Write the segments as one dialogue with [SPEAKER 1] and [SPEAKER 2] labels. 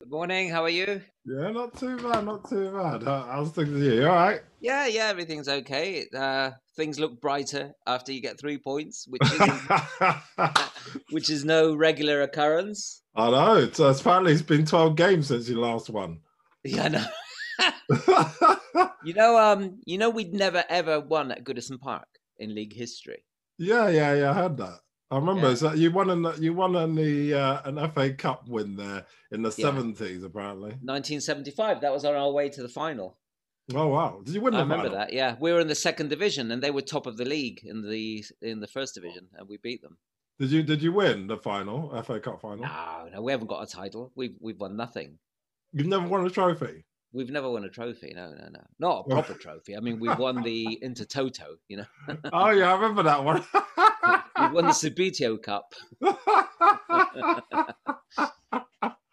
[SPEAKER 1] Good morning. How are you?
[SPEAKER 2] Yeah, not too bad, not too bad. How, how's things with you? You all right?
[SPEAKER 1] Yeah, yeah, everything's okay. Uh, things look brighter after you get three points, which is which is no regular occurrence.
[SPEAKER 2] I know. It's, uh, apparently, it's been 12 games since you last won.
[SPEAKER 1] Yeah, I know. you know, um, you know, we'd never ever won at Goodison Park in league history.
[SPEAKER 2] yeah, yeah, yeah. I heard that. I remember
[SPEAKER 1] Yeah.
[SPEAKER 2] so you won in the, you won in the uh, an FA Cup win there in the
[SPEAKER 1] Yeah.
[SPEAKER 2] 70s, apparently.
[SPEAKER 1] 1975. That was on our way to the final.
[SPEAKER 2] Oh wow! Did you win the
[SPEAKER 1] I remember
[SPEAKER 2] final?
[SPEAKER 1] that. Yeah, we were in the second division, and they were top of the league in the in the first division, and we beat them.
[SPEAKER 2] Did you did you win the final FA Cup final?
[SPEAKER 1] No, no, we haven't got a title. We've we've won nothing.
[SPEAKER 2] You've never won a trophy.
[SPEAKER 1] We've never won a trophy. No, no, no. Not a proper trophy. I mean, we've won the Intertoto, you know.
[SPEAKER 2] oh yeah, I remember that one.
[SPEAKER 1] we won the Subbuteo Cup.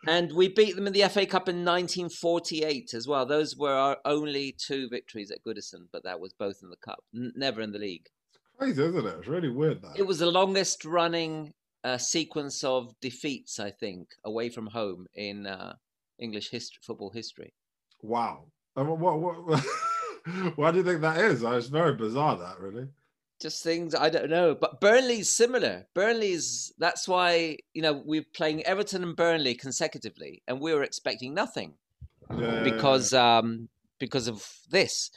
[SPEAKER 1] And we beat them in the FA Cup in 1948 as well. Those were our only two victories at Goodison, but that was both in the Cup, n- never in the league.
[SPEAKER 2] Crazy, isn't it? It's really weird that.
[SPEAKER 1] It was the longest running uh, sequence of defeats, I think, away from home in uh, English history, football history.
[SPEAKER 2] Wow. And what, what, what, why do you think that is? It's very bizarre, that really.
[SPEAKER 1] Just things I don't know. But Burnley's similar. Burnley's that's why you know we're playing Everton and Burnley consecutively, and we were expecting nothing
[SPEAKER 2] Yeah,
[SPEAKER 1] because um because of this.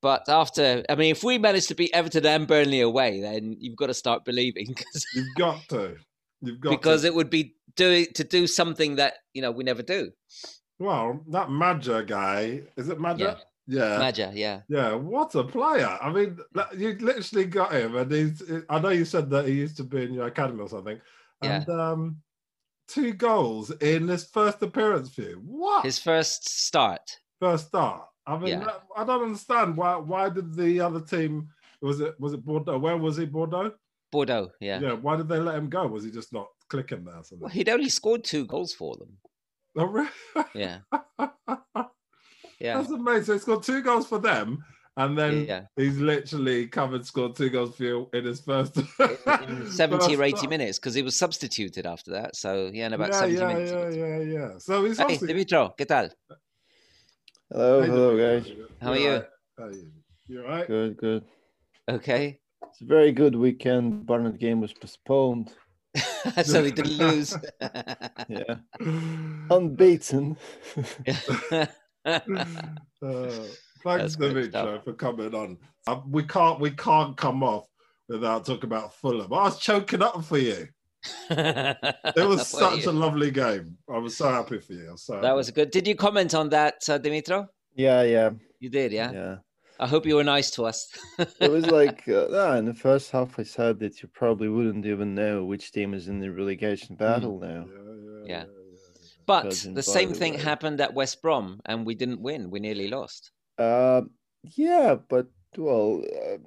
[SPEAKER 1] But after, I mean, if we manage to beat Everton and Burnley away, then you've got to start believing. Cause,
[SPEAKER 2] you've got to. You've got
[SPEAKER 1] because
[SPEAKER 2] to.
[SPEAKER 1] it would be doing to do something that you know we never do.
[SPEAKER 2] Well, that Madja guy is it Madja?
[SPEAKER 1] Yeah.
[SPEAKER 2] Yeah.
[SPEAKER 1] Maja, yeah,
[SPEAKER 2] Yeah, what a player! I mean, you literally got him, and he's. I know you said that he used to be in your academy or something,
[SPEAKER 1] Yeah.
[SPEAKER 2] and um, two goals in his first appearance for you. What
[SPEAKER 1] his first start.
[SPEAKER 2] first start? I mean,
[SPEAKER 1] Yeah.
[SPEAKER 2] I don't understand why. Why did the other team? Was it was it Bordeaux? Where was he? Bordeaux.
[SPEAKER 1] Bordeaux, yeah.
[SPEAKER 2] Yeah. Why did they let him go? Was he just not clicking there? or Something.
[SPEAKER 1] Well, he'd only scored two goals for them.
[SPEAKER 2] Oh, really?
[SPEAKER 1] Yeah, yeah,
[SPEAKER 2] That's amazing. So he scored two goals for them, and then
[SPEAKER 1] yeah.
[SPEAKER 2] he's literally covered scored two goals for you in his first
[SPEAKER 1] in 70 or 80
[SPEAKER 2] first-
[SPEAKER 1] minutes because he was substituted after that. So, yeah, in about
[SPEAKER 2] yeah,
[SPEAKER 1] 70
[SPEAKER 2] yeah,
[SPEAKER 1] minutes.
[SPEAKER 2] yeah, yeah, yeah. So he's
[SPEAKER 1] Hey,
[SPEAKER 2] obviously.
[SPEAKER 1] Dimitro, ¿qué tal?
[SPEAKER 3] Hello,
[SPEAKER 2] Hey,
[SPEAKER 3] hello,
[SPEAKER 2] David.
[SPEAKER 3] guys.
[SPEAKER 1] How are
[SPEAKER 2] You
[SPEAKER 1] you?
[SPEAKER 2] alright? How are you? You all right?
[SPEAKER 3] Good, good.
[SPEAKER 1] Okay.
[SPEAKER 3] It's a very good weekend. Barnet game was postponed.
[SPEAKER 1] so we didn't lose.
[SPEAKER 3] Yeah, unbeaten.
[SPEAKER 2] Uh, thanks,
[SPEAKER 1] That's
[SPEAKER 2] Dimitro, for coming on. Uh, we can't, we can't come off without talking about Fulham. I was choking up for you. It was such a lovely game. I was so happy for you. So
[SPEAKER 1] That was good. Did you comment on that, uh, Dimitro?
[SPEAKER 3] yeah, yeah,
[SPEAKER 1] You did, yeah?
[SPEAKER 3] yeah.
[SPEAKER 1] I hope you were nice to us.
[SPEAKER 3] It was like uh, no, in the first half, I said that you probably wouldn't even know which team is in the relegation battle now.
[SPEAKER 2] Yeah,
[SPEAKER 1] Yeah.
[SPEAKER 2] yeah.
[SPEAKER 1] But the same
[SPEAKER 3] the
[SPEAKER 1] thing
[SPEAKER 3] way.
[SPEAKER 1] happened at West Brom and we didn't win. We nearly lost.
[SPEAKER 3] Uh, yeah, but well, uh,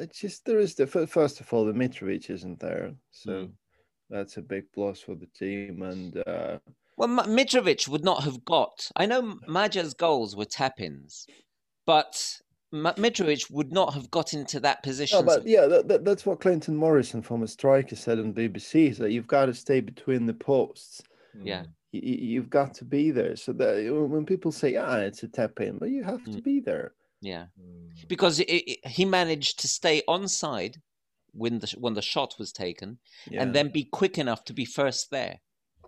[SPEAKER 3] it's just there is the first of all the Mitrovic isn't there, so
[SPEAKER 1] Mm.
[SPEAKER 3] that's a big plus for the team, and uh,
[SPEAKER 1] Well, M- Mitrovic would not have got. I know Maja's goals were tap ins, but M- Mitrovic would not have got into that position.
[SPEAKER 3] No, but yeah, that, that, that's what Clinton Morrison, former striker, said on BBC. Is that you've got to stay between the posts.
[SPEAKER 1] Yeah.
[SPEAKER 3] You, you've got to be there. So that when people say, "Ah, it's a tap in," but you have to
[SPEAKER 1] Mm.
[SPEAKER 3] be there.
[SPEAKER 1] Yeah.
[SPEAKER 2] Mm.
[SPEAKER 1] because it, it, he managed to stay onside when the when the shot was taken,
[SPEAKER 3] Yeah.
[SPEAKER 1] and then be quick enough to be first there.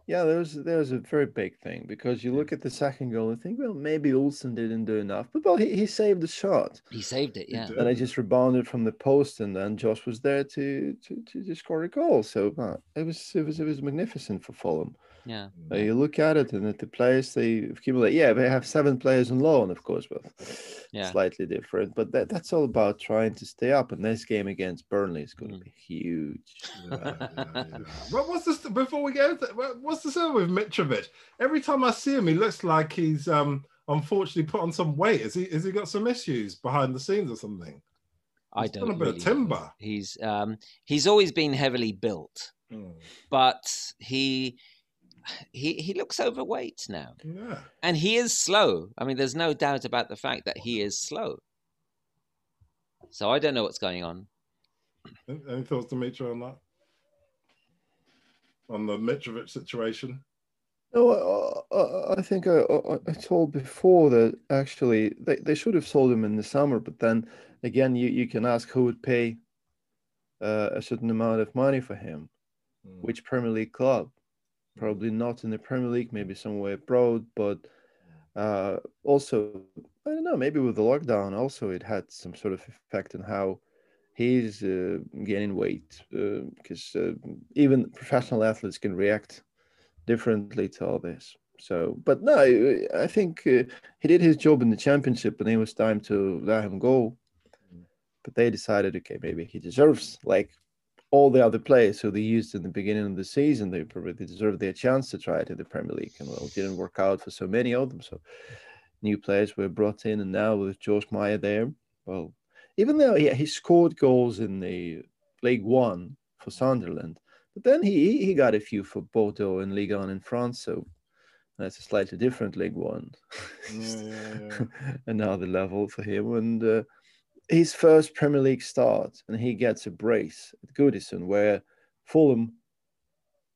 [SPEAKER 3] yeah, there was there was a very big thing because you look at the second goal and think, well, maybe Olsen didn't do enough, but well, he, he saved the shot,
[SPEAKER 1] He saved it. Yeah,
[SPEAKER 3] and I just rebounded from the post, and then Josh was there to to to, to score a goal. So uh, it was it was it was magnificent for Fulham.
[SPEAKER 1] Yeah.
[SPEAKER 3] Uh, you look at it, and at the players they accumulate. Yeah, they have seven players on loan, of course, but
[SPEAKER 1] Yeah.
[SPEAKER 3] slightly different. But that, that's all about trying to stay up. And this game against Burnley is going to
[SPEAKER 1] Mm.
[SPEAKER 3] be huge.
[SPEAKER 2] Yeah, yeah, yeah. What, what's this before we go? into- what- What's the story with Mitrovic? Every time I see him, he looks like he's um unfortunately put on some weight. Is he? Has he got some issues behind the scenes or something?
[SPEAKER 1] I
[SPEAKER 2] He's done
[SPEAKER 1] don't
[SPEAKER 2] a bit of
[SPEAKER 1] really know.
[SPEAKER 2] timber.
[SPEAKER 1] He's um he's always been heavily built,
[SPEAKER 2] Mm,
[SPEAKER 1] but he he he looks overweight now,
[SPEAKER 2] Yeah.
[SPEAKER 1] and he is slow. I mean, there's no doubt about the fact that he is slow. So I don't know what's going on.
[SPEAKER 2] Any any thoughts, Dimitri, on that? On the Mitrovic situation?
[SPEAKER 3] No, I, I think I, I, told before that actually they, they should have sold him in the summer, but then again, you, you can ask who would pay uh, a certain amount of money for him, mm. which Premier League club? Probably not in the Premier League, maybe somewhere abroad, but uh, also I don't know, maybe with the lockdown, also it had some sort of effect on how he's uh, gaining weight because uh, uh, even professional athletes can react differently to all this. So, but no, I think uh, he did his job in the championship, and it was time to let him go. But they decided, okay, maybe he deserves like all the other players who they used in the beginning of the season. They probably deserved their chance to try it in the Premier League, and well, it didn't work out for so many of them. So, new players were brought in, and now with Josh Maja there, well, even though yeah, he scored goals in the League One for Sunderland, but then he he got a few for Bordeaux and Ligue 1 in France, so that's a slightly different League One, yeah, yeah, yeah. another level for him. And uh, his first Premier League start, and he gets a brace at Goodison, where Fulham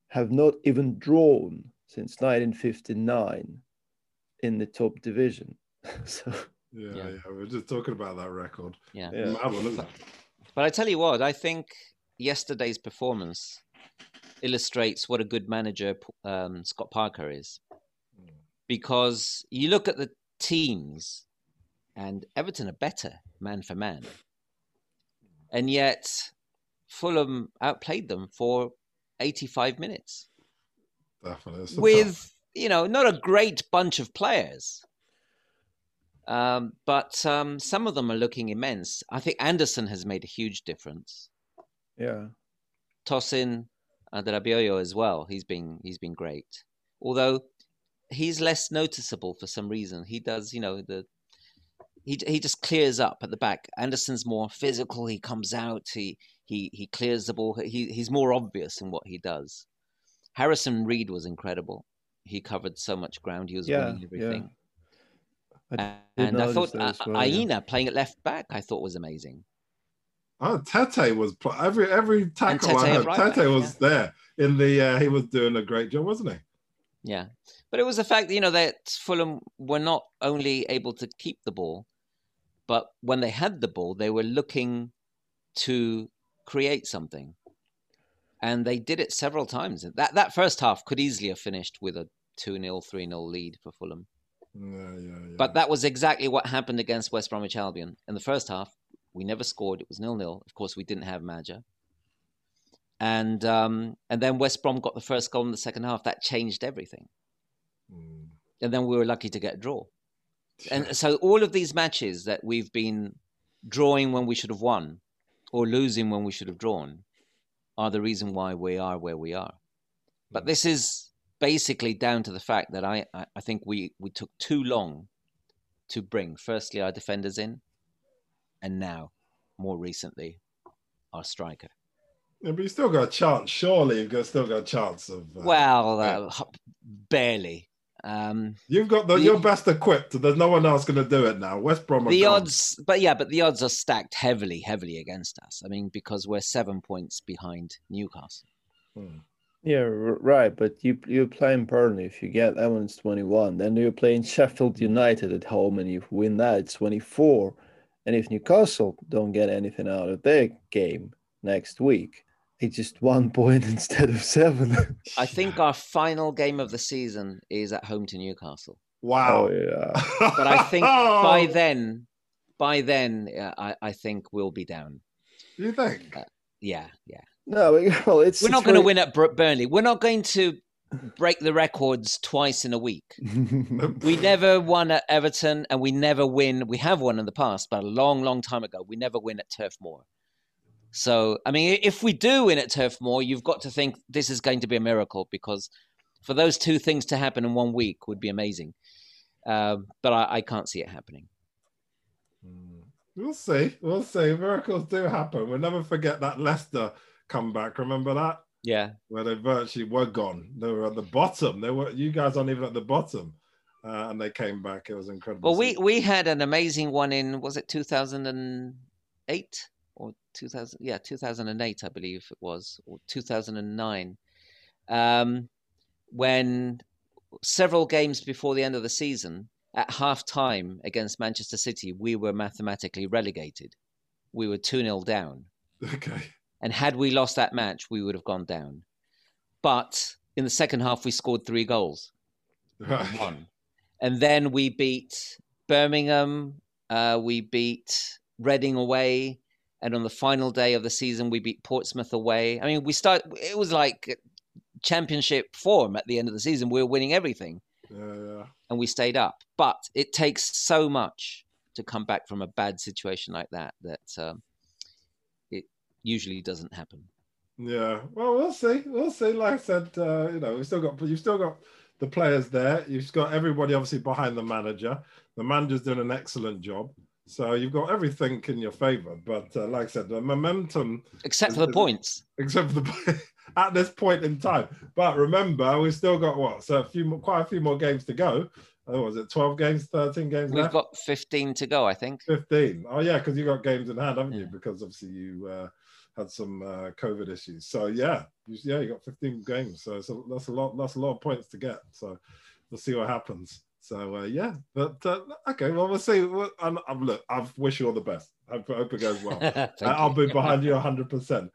[SPEAKER 3] have not even drawn since 1959 in the top division. so
[SPEAKER 2] yeah, yeah, yeah, we are just talking about that record.
[SPEAKER 1] Yeah, yeah. but I tell you what, I think yesterday's performance illustrates what a good manager um, Scott Parker is, because you look at the teams, and Everton are better man for man, and yet Fulham outplayed them for eighty-five minutes.
[SPEAKER 2] Definitely,
[SPEAKER 1] with you know not a great bunch of players um, but um, some of them are looking immense. I think Andersen has made a huge difference.
[SPEAKER 3] Yeah.
[SPEAKER 1] Tosin Adarabioyo as well. He's been he's been great. Although he's less noticeable for some reason. He does, you know, the he he just clears up at the back. Andersen's more physical. He comes out. He he he clears the ball. He he's more obvious in what he does. Harrison Reid was incredible. He covered so much ground. He was yeah, winning everything. I and I thought uh, well, Aina yeah. playing at left back, I thought was amazing.
[SPEAKER 2] Oh, Tete was every every tackle I heard. Right Tete back, was yeah. there in the. Uh, he was doing a great job, wasn't he?
[SPEAKER 1] Yeah, but it was the fact you know that Fulham were not only able to keep the ball, but when they had the ball, they were looking to create something, and they did it several times. That that first half could easily have finished with a two 0 three 0 lead for Fulham.
[SPEAKER 2] Yeah, yeah, yeah.
[SPEAKER 1] But that was exactly what happened against West Bromwich Albion. In the first half, we never scored. It was nil nil. Of course, we didn't have Maja. And um, and then West Brom got the first goal in the second half. That changed everything. Mm. And then we were lucky to get a draw. And so all of these matches that we've been drawing when we should have won, or losing when we should have drawn, are the reason why we are where we are. But mm. this is basically down to the fact that I, I think we, we took too long to bring, firstly, our defenders in, and now, more recently, our striker.
[SPEAKER 2] Yeah, but you still got a chance. Surely you've got, still got a chance of.
[SPEAKER 1] Uh, well, uh, barely. Um,
[SPEAKER 2] You've got the, the, you're best equipped. There's no one else going to do it now. West Brom.
[SPEAKER 1] The odds, but yeah, but the odds are stacked heavily, heavily against us. I mean, because we're seven points behind Newcastle. Hmm.
[SPEAKER 3] Yeah, right. But you you're playing Burnley. If you get that one's 21, then you're playing Sheffield United at home, and you win that, it's 24. And if Newcastle don't get anything out of their game next week, it's just one point instead of seven.
[SPEAKER 1] I think our final game of the season is at home to Newcastle.
[SPEAKER 2] Wow.
[SPEAKER 3] Oh, yeah.
[SPEAKER 1] but I think by then, by then, uh, I, I think we'll be down.
[SPEAKER 2] You think? Uh,
[SPEAKER 1] yeah, yeah.
[SPEAKER 3] No, well, it's
[SPEAKER 1] we're not going to win at Burnley. We're not going to break the records twice in a week. we never won at Everton, and we never win. We have won in the past, but a long, long time ago, we never win at Turf Moor. So, I mean, if we do win at Turf Moor, you've got to think this is going to be a miracle because for those two things to happen in one week would be amazing. Uh, but I, I, can't see it happening.
[SPEAKER 2] Hmm. We'll see. We'll see. Miracles do happen. We'll never forget that Leicester comeback. Remember that?
[SPEAKER 1] Yeah.
[SPEAKER 2] Where they virtually were gone. They were at the bottom. They were you guys aren't even at the bottom. Uh, and they came back. It was incredible.
[SPEAKER 1] Well, we we had an amazing one in was it 2008 or 2000? Yeah, 2008, I believe it was, or 2009, um, when several games before the end of the season, at half time against Manchester City, we were mathematically relegated. We were 2 0 down.
[SPEAKER 2] Okay.
[SPEAKER 1] And had we lost that match, we would have gone down. But in the second half, we scored three goals.
[SPEAKER 2] Right.
[SPEAKER 1] One. And then we beat Birmingham, uh, we beat Reading away. And on the final day of the season, we beat Portsmouth away. I mean, we start. It was like championship form at the end of the season. We were winning everything,
[SPEAKER 2] Yeah, yeah.
[SPEAKER 1] and we stayed up. But it takes so much to come back from a bad situation like that that um, it usually doesn't happen.
[SPEAKER 2] Yeah, well, we'll see. We'll see. Like I said, uh, you know, we've still got you've still got the players there. You've got everybody obviously behind the manager. The manager's doing an excellent job, so you've got everything in your favour. But uh, like I said, the momentum,
[SPEAKER 1] Except for the
[SPEAKER 2] Is- is-
[SPEAKER 1] points.
[SPEAKER 2] except for the at this point in time. But remember, we've still got what? So a few, more, quite a few more games to go. Oh, was it twelve games, thirteen games
[SPEAKER 1] We've
[SPEAKER 2] left?
[SPEAKER 1] got 15 to go, I think.
[SPEAKER 2] 15. Oh, yeah, because you got games in hand, haven't you? Because obviously you uh, had some uh, COVID issues. So, yeah, you, yeah, you got 15 games. So, so that's a lot. That's a lot of points to get. So, we'll see what happens. So, uh, yeah, but uh, okay, well, we'll see. Well, I'm, I'm, look, I wish you all the best. I hope, hope it goes well. I'll be behind you 100%.